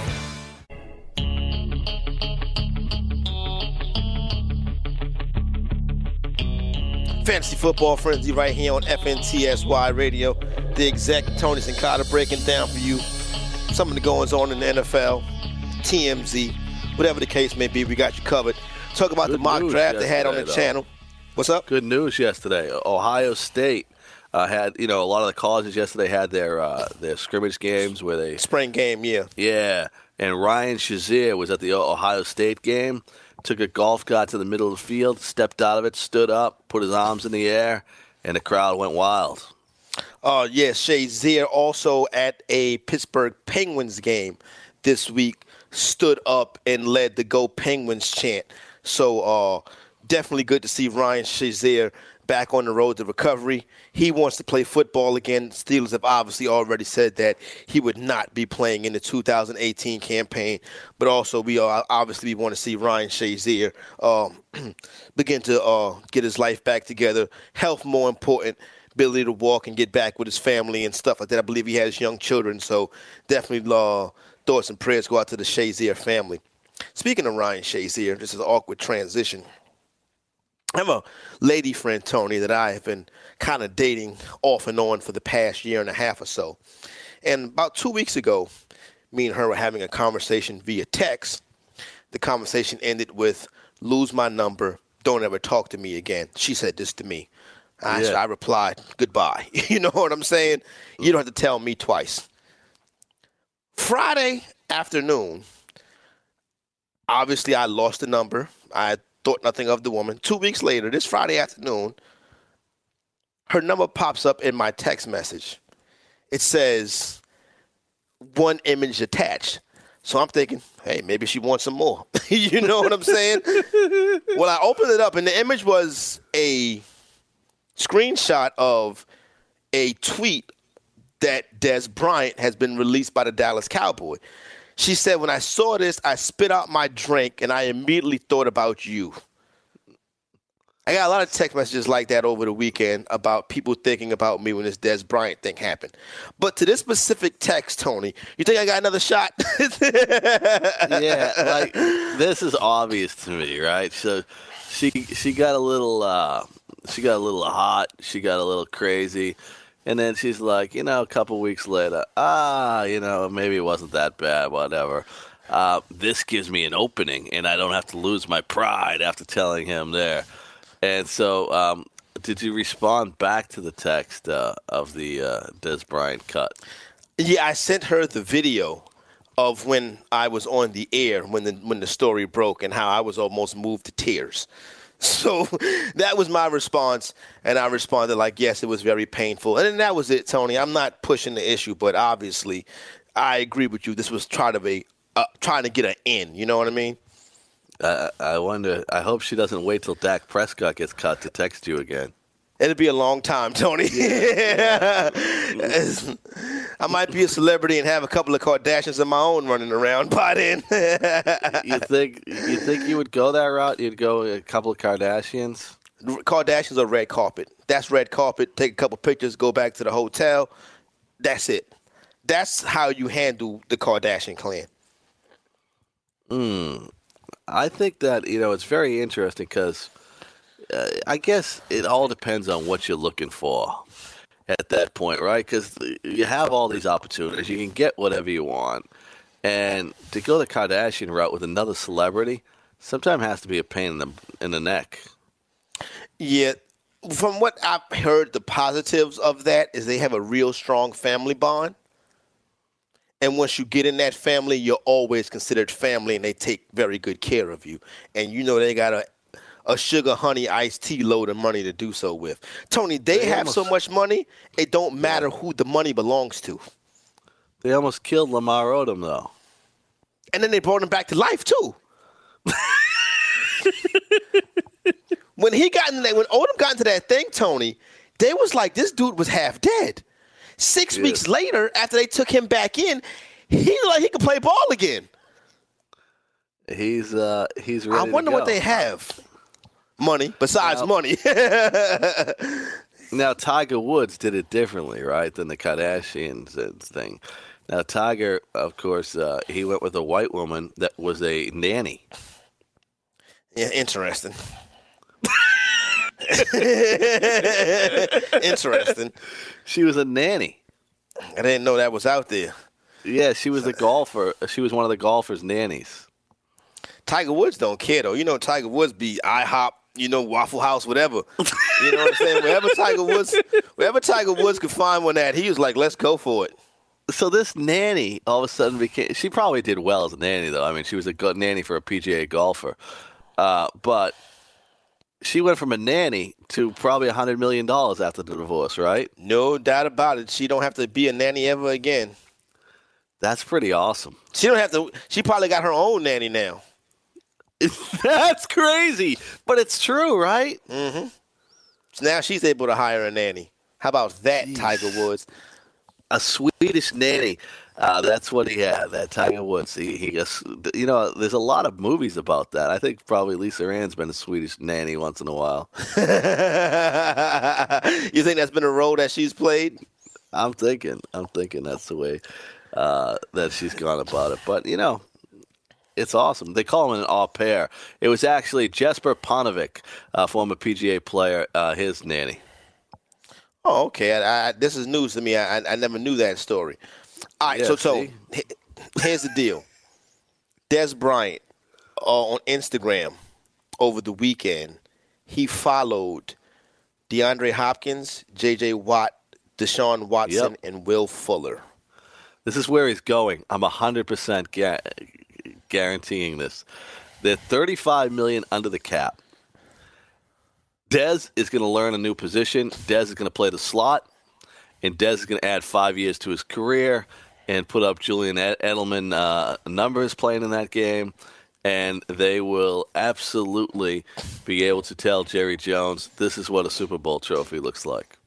Fantasy Football Frenzy right here on FNTSY Radio. The exec, Tony Sincata, breaking down for you some of the goings on in the NFL, TMZ, whatever the case may be, we got you covered. Talk about Good the mock draft they had on the though. channel. What's up? Good news yesterday. Ohio State uh, had, you know, a lot of the colleges yesterday had their uh, their scrimmage games where they, Spring game, yeah. yeah. And Ryan Shazier was at the Ohio State game. Took a golf cart to the middle of the field, stepped out of it, stood up, put his arms in the air, and the crowd went wild. Uh, yes, Shazier also at a Pittsburgh Penguins game this week stood up and led the Go Penguins chant. So uh, definitely good to see Ryan Shazier back on the road to recovery. He wants to play football again. Steelers have obviously already said that he would not be playing in the 2018 campaign, but also we uh, obviously we want to see Ryan Shazier um, begin to uh, get his life back together. Health more important ability to walk and get back with his family and stuff like that. I believe he has young children, so definitely uh, thoughts and prayers go out to the Shazier family. Speaking of Ryan Shazier, this is an awkward transition. I have a lady friend, Tony, that I have been kind of dating off and on for the past year and a half or so. And about two weeks ago, me and her were having a conversation via text. The conversation ended with, lose my number, don't ever talk to me again. She said this to me. I, Yeah. I replied, goodbye. you know what I'm saying? You don't have to tell me twice. Friday afternoon, obviously I lost the number. I thought nothing of the woman. Two weeks later, this Friday afternoon, her number pops up in my text message. It says one image attached. So I'm thinking, hey, maybe she wants some more. you know what I'm saying? well, I opened it up, and the image was a screenshot of a tweet that Dez Bryant has been released by the Dallas Cowboy. She said, When I saw this, I spit out my drink and I immediately thought about you. I got a lot of text messages like that over the weekend about people thinking about me when this Dez Bryant thing happened. But to this specific text, Tony, you think I got another shot? yeah, like this is obvious to me, right? So she she got a little uh she got a little hot, she got a little crazy, and then she's like, you know, a couple weeks later, ah, you know, maybe it wasn't that bad, whatever. Uh, this gives me an opening, and I don't have to lose my pride after telling him there. And so, um, did you respond back to the text uh, of the uh, Dez Bryant cut? Yeah, I sent her the video of when I was on the air when the when the story broke and how I was almost moved to tears. So that was my response, and I responded like, "Yes, it was very painful." And then that was it, Tony. I'm not pushing the issue, but obviously, I agree with you. This was trying to be uh, trying to get an in. You know what I mean? I, I wonder. I hope she doesn't wait till Dak Prescott gets cut to text you again. It'll be a long time, Tony. I might be a celebrity and have a couple of Kardashians of my own running around by then. You think you think you would go that route? You'd go a couple of Kardashians. Kardashians are red carpet. That's red carpet. Take a couple pictures, go back to the hotel. That's it. That's how you handle the Kardashian clan. I think that you know it's very interesting because uh, I guess it all depends on what you're looking for at that point, right? Because you have all these opportunities, you can get whatever you want, and to go the Kardashian route with another celebrity sometimes has to be a pain in the in the neck. Yeah, from what I've heard, the positives of that is they have a real strong family bond. And once you get in that family, you're always considered family, and they take very good care of you. And you know they got a a sugar honey iced tea load of money to do so with. Tony, they, they have almost, so much money, it don't matter who the money belongs to. They almost killed Lamar Odom though. And then they brought him back to life too. when he got in that when Odom got into that thing, Tony, they was like this dude was half dead. Six yeah. weeks later, after they took him back in, he like he could play ball again. He's uh he's I wonder what they have. Money, besides Well- money. Now Tiger Woods did it differently, right, than the Kardashians thing. Now Tiger, of course, uh, he went with a white woman that was a nanny. yeah, interesting. interesting. She was a nanny. I didn't know that was out there. Yeah, she was a golfer. She was one of the golfers' nannies. Tiger Woods don't care though. You know, Tiger Woods be IHOP, you know, Waffle House, whatever. You know what I'm saying? Wherever Tiger Woods, wherever Tiger Woods could find one at, he was like, "Let's go for it." So this nanny all of a sudden became. She probably did well as a nanny, though. I mean, she was a good nanny for a PGA golfer, uh, but she went from a nanny to probably a hundred million dollars after the divorce, right? No doubt about it. She don't have to be a nanny ever again. That's pretty awesome. She don't have to. She probably got her own nanny now. That's crazy, but it's true, right? Mm-hmm. So now she's able to hire a nanny. How about that, Tiger Woods? A Swedish nanny. Uh, that's what he had. That Tiger Woods. He, he just, you know, there's a lot of movies about that. I think probably Lisa Ann's been a Swedish nanny once in a while. you think that's been a role that she's played? I'm thinking. I'm thinking that's the way uh, that she's gone about it. But you know, it's awesome. They call him an au pair. It was actually Jesper Parnevik, uh, former PGA player, uh, his nanny. Oh, okay. I, I, this is news to me. I, I, never knew that story. All right, Yeah, so so see? here's the deal. Dez Bryant uh, on Instagram over the weekend, he followed DeAndre Hopkins, J.J. Watt, Deshaun Watson, Yep. and Will Fuller. This is where he's going. I'm 100% ga- guaranteeing this. They're 35 million under the cap. Dez is going to learn a new position. Dez is going to play the slot, and Dez is going to add five years to his career and put up Julian Edelman uh, numbers playing in that game. And they will absolutely be able to tell Jerry Jones this is what a Super Bowl trophy looks like.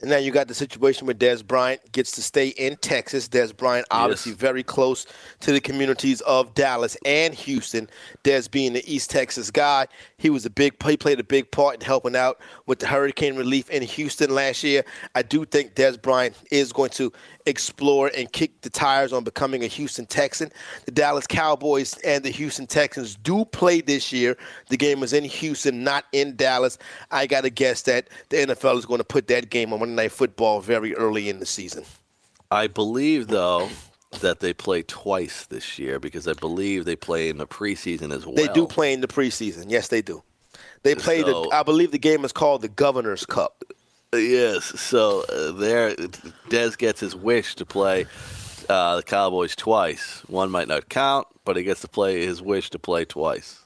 And now you got the situation where Dez Bryant gets to stay in Texas. Dez Bryant, obviously Yes. very close to the communities of Dallas and Houston. Dez being the East Texas guy, he was a big. He played a big part in helping out with the hurricane relief in Houston last year. I do think Dez Bryant is going to explore and kick the tires on becoming a Houston Texan. The Dallas Cowboys and the Houston Texans do play this year. The game is in Houston, not in Dallas. I got to guess that the NFL is going to put that game on Monday Night Football very early in the season. I believe though that they play twice this year because I believe they play in the preseason as well. They do play in the preseason. Yes, they do. They play So- the. I believe the game is called the Governor's Cup. Yes. So uh, there, Dez gets his wish to play uh, the Cowboys twice. One might not count, but he gets to play his wish to play twice.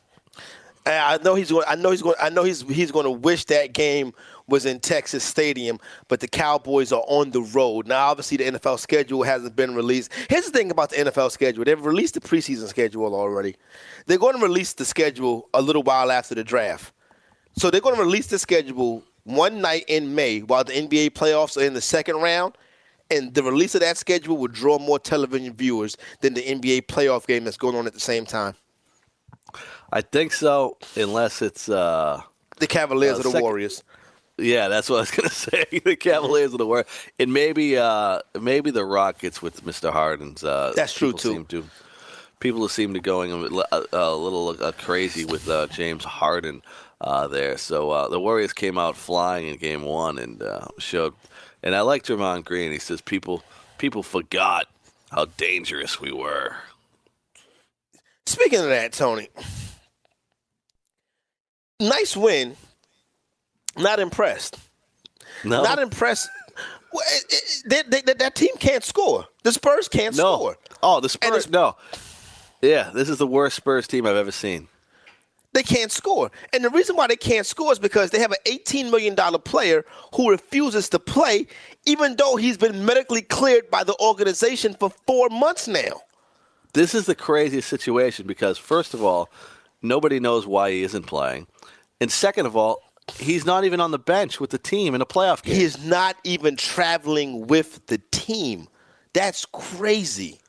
I know he's going. I know he's going. I know he's he's going to wish that game was in Texas Stadium, but the Cowboys are on the road now. Obviously, the NFL schedule hasn't been released. Here's the thing about the NFL schedule: they've released the preseason schedule already. They're going to release the schedule a little while after the draft. So they're going to release the schedule one night in May while the NBA playoffs are in the second round. And the release of that schedule will draw more television viewers than the NBA playoff game that's going on at the same time. I think so, unless it's. Uh, The Cavaliers Uh, or the second- Warriors. yeah, that's what I was gonna say. the Cavaliers of the world, and maybe uh, maybe the Rockets with Mr. Harden's. Uh, That's true, people too. Seem to, people seem to going a, a, a little uh, crazy with uh, James Harden uh, there. So uh, the Warriors came out flying in Game One and uh, showed. And I like Draymond Green. He says people people forgot how dangerous we were. Speaking of that, Tony, nice win. Not impressed. No, Not impressed. Well, it- it- they- they- they- that team can't score. The Spurs can't no. score. Oh, the Spurs. No. Yeah, this is the worst Spurs team I've ever seen. They can't score. And the reason why they can't score is because they have an $18 million player who refuses to play, even though he's been medically cleared by the organization for four months now. This is the craziest situation because, first of all, nobody knows why he isn't playing. And second of all, he's not even on the bench with the team in a playoff game. He is not even traveling with the team. That's crazy.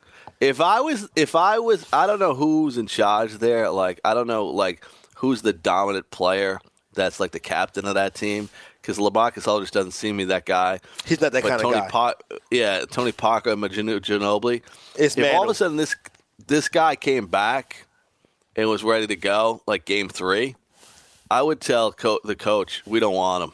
If I was, if I was, I don't know who's in charge there. Like, I don't know, like, who's the dominant player that's like the captain of that team. Because LaMarcus Aldridge doesn't seem me that guy. He's not that but kind Tony of guy. Pa- yeah, Tony Parker and Gino- Ginobili. It's if all of a sudden this this guy came back and was ready to go, like game three, I would tell co- the coach we don't want him.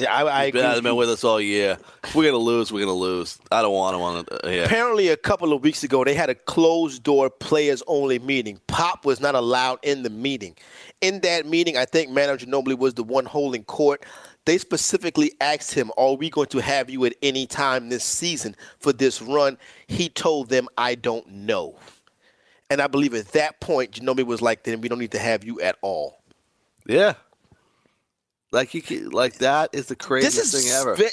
Yeah, I, I He's agree. been, with been with us all year. If we're gonna lose. We're gonna lose. I don't want him on. Uh, yeah. Apparently, a couple of weeks ago, they had a closed door players only meeting. Pop was not allowed in the meeting. In that meeting, I think Manu Ginobili was the one holding court. They specifically asked him, Are we going to have you at any time this season for this run? He told them, I don't know. And I believe at that point, Ginobili was like, Then we don't need to have you at all. Yeah. Like you, can- like that is the craziest this is thing ever. ve-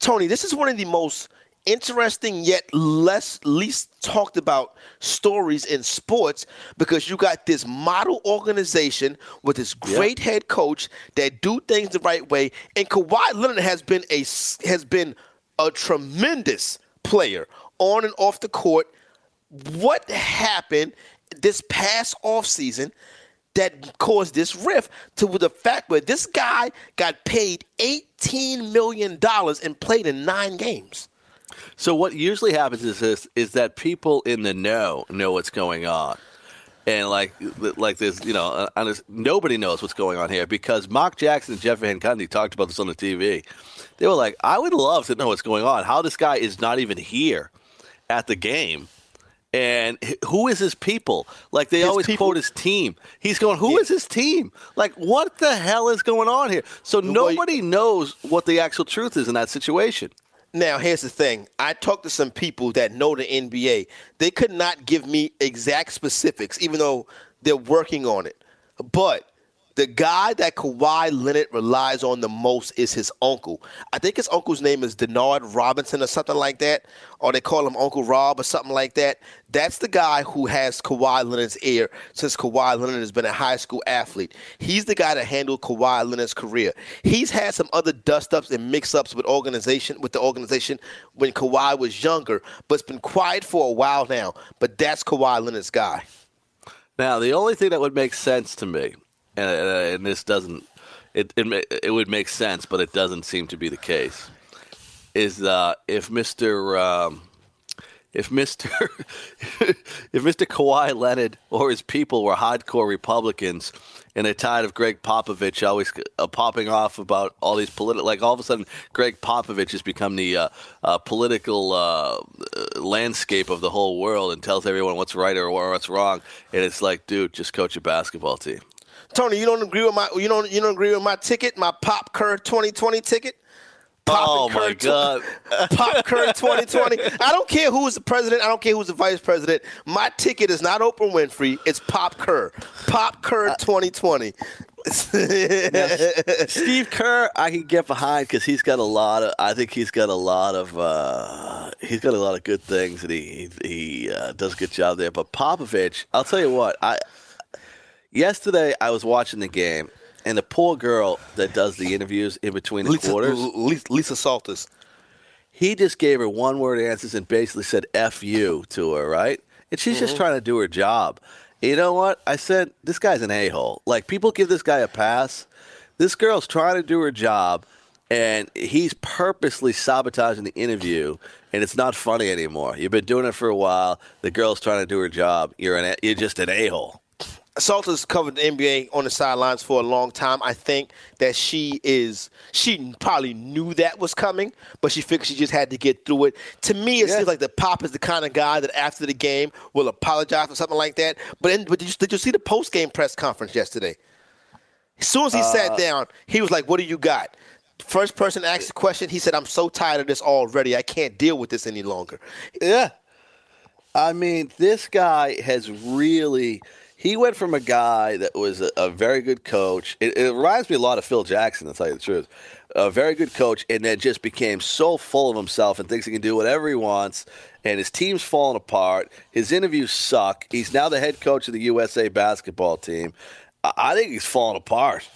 Tony. This is one of the most interesting yet less least talked about stories in sports because you got this model organization with this great head coach that do things the right way, and Kawhi Leonard has been a has been a tremendous player on and off the court. What happened this past offseason that caused this rift to the fact where this guy got paid $18 million and played in nine games. So what usually happens is this: is that people in the know know what's going on, and like like this, you know, uh, nobody knows what's going on here because Mark Jackson and Jeff Van Gundy talked about this on the TV. They were like, "I would love to know what's going on. How this guy is not even here at the game." And who is his people? Like they His always people- quote his team. He's going, "Who is Yeah. his team? Like what the hell is going on here?" So Well, nobody knows what the actual truth is in that situation. Now, here's the thing. I talked to some people that know the NBA. They could not give me exact specifics, even though they're working on it. But the guy that Kawhi Leonard relies on the most is his uncle. I think his uncle's name is Denard Robinson or something like that, or they call him Uncle Rob or something like that. That's the guy who has Kawhi Leonard's ear since Kawhi Leonard has been a high school athlete. He's the guy that handled Kawhi Leonard's career. He's had some other dust ups and mix ups with organization with the organization when Kawhi was younger, but it's been quiet for a while now. But that's Kawhi Leonard's guy. Now, the only thing that would make sense to me, and, uh, and this doesn't, it, it it would make sense, but it doesn't seem to be the case, is uh, if Mister um, if Mister if Mister Kawhi Leonard or his people were hardcore Republicans and they're tired of Gregg Popovich always uh, popping off about all these political, like all of a sudden Gregg Popovich has become the uh, uh, political uh, uh, landscape of the whole world and tells everyone what's right or what's wrong, and it's like, dude, just coach a basketball team. Tony, you don't agree with my you don't you don't agree with my ticket, my Pop Kerr 2020 ticket? Pop Oh my tw- God. Pop Kerr 2020. I don't care who's the president. I don't care who's the vice president. My ticket is not Oprah Winfrey. It's Pop Kerr. Pop Kerr 2020. Steve Kerr, I can get behind because he's got a lot of. I think he's got a lot of. Uh, he's got a lot of good things, and he he, he uh, does a good job there. But Popovich, I'll tell you what. I yesterday I was watching the game, and the poor girl that does the interviews in between the Lisa, quarters, Lisa, Lisa Salters. he just gave her one word answers and basically said "f you" to her, right? And she's just mm-hmm. trying to do her job. You know what? I said this guy's an a hole. Like people give this guy a pass. This girl's trying to do her job, and he's purposely sabotaging the interview, and it's not funny anymore. You've been doing it for a while. The girl's trying to do her job. You're an a- you're just an a hole. Salters covered the NBA on the sidelines for a long time. I think that she is she probably knew that was coming, but she figured she just had to get through it. To me, it seems like the Pop is the kind of guy that after the game will apologize or something like that. But in, but did you, did you see the post game press conference yesterday? As soon as he sat uh, down, he was like, "What do you got?" First person asked the question. He said, "I'm so tired of this already. I can't deal with this any longer." Yeah. I mean, this guy has really. He went from a guy that was a, a very good coach. It, it reminds me a lot of Phil Jackson, to tell you the truth. A very good coach, and then just became so full of himself and thinks he can do whatever he wants. And his team's falling apart. His interviews suck. He's now the head coach of the USA basketball team. I, I think he's falling apart.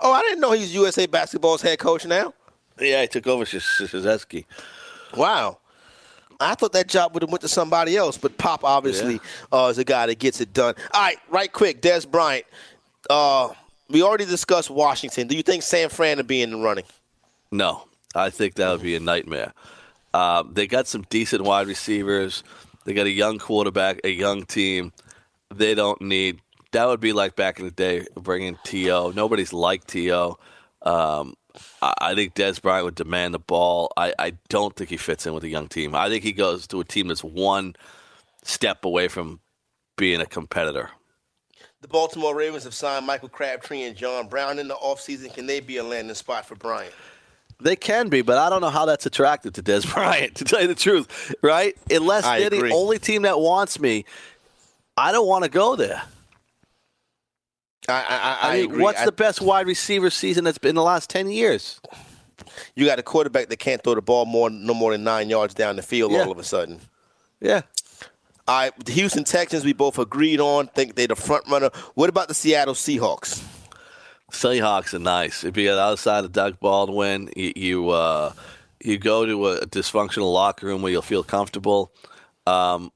Oh, I didn't know he's USA Basketball's head coach now. Yeah, he took over Krzyzewski. Wow. I thought that job would have went to somebody else, but Pop obviously uh, is a guy that gets it done. All right, right quick, Dez Bryant. Uh, we already discussed Washington. Do you think San Fran will be in the running? No, I think that would be a nightmare. Um, they got some decent wide receivers. They got a young quarterback, a young team. They don't need. That would be like back in the day bringing To. Nobody's like To. Um, I, think Dez Bryant would demand the ball. I, I don't think he fits in with a young team. I think he goes to a team that's one step away from being a competitor. The Baltimore Ravens have signed Michael Crabtree and John Brown in the offseason. Can they be a landing spot for Bryant? They can be, but I don't know how that's attractive to Dez Bryant, to tell you the truth, right? Unless I they're agree. the only team that wants me, I don't want to go there. I, I, I, I, mean, agree. what's I- the best wide receiver season that's been in the last 10 years? You got a quarterback that can't throw the ball more, no more than nine yards down the field Yeah. all of a sudden. Yeah. All right, the Houston Texans, we both agreed on. Think they're the front runner. What about the Seattle Seahawks? Seahawks are nice. If you're outside of Doug Baldwin, you you, uh, you go to a dysfunctional locker room where you'll feel comfortable. Um,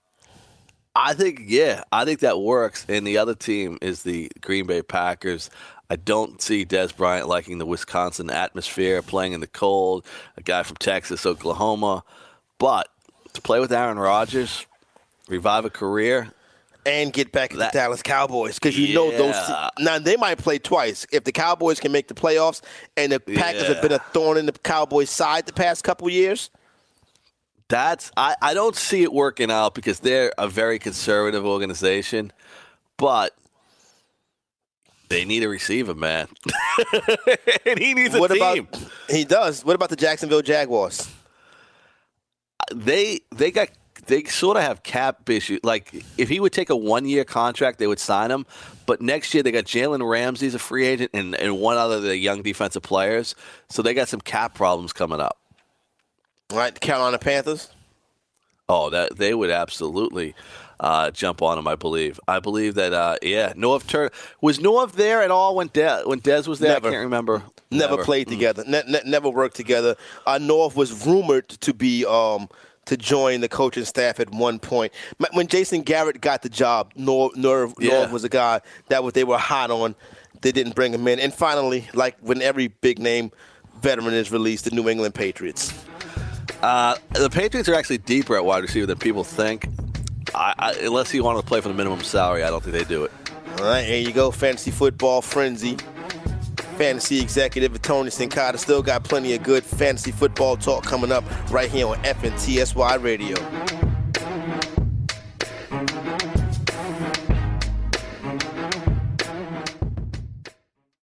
I think, yeah, I think that works. And the other team is the Green Bay Packers. I don't see Dez Bryant liking the Wisconsin atmosphere, playing in the cold, a guy from Texas, Oklahoma. But to play with Aaron Rodgers, revive a career, and get back at the Dallas Cowboys because you know those. Now they might play twice if the Cowboys can make the playoffs, and the Packers have been a thorn in the Cowboys' side the past couple years. That's I, I don't see it working out because they're a very conservative organization, but they need a receiver, man. and he needs a what team. about he does? What about the Jacksonville Jaguars? they they got they sort of have cap issue. Like if he would take a one year contract, they would sign him. But next year they got Jalen Ramsey's a free agent and, and one other of the young defensive players. So they got some cap problems coming up. Right, the Carolina Panthers. Oh, that they would absolutely uh, jump on him. I believe. I believe that. Uh, yeah, Norv Tur- was Norv there at all when De- when Dez was there. Never. I can't remember. Never, played together. Ne- ne- never worked together. Uh, Norv was rumored to be um, to join the coaching staff at one point. When Jason Garrett got the job, Norv, Norv, Yeah. Norv was a guy that was, they were hot on. They didn't bring him in. And finally, like when every big name veteran is released, the New England Patriots. Uh, the Patriots are actually deeper at wide receiver than people think. I, I, unless you want to play for the minimum salary, I don't think they do it. All right, here you go. Fantasy football frenzy. Fantasy executive Tony Sincata still got plenty of good fantasy football talk coming up right here on FNTSY Radio.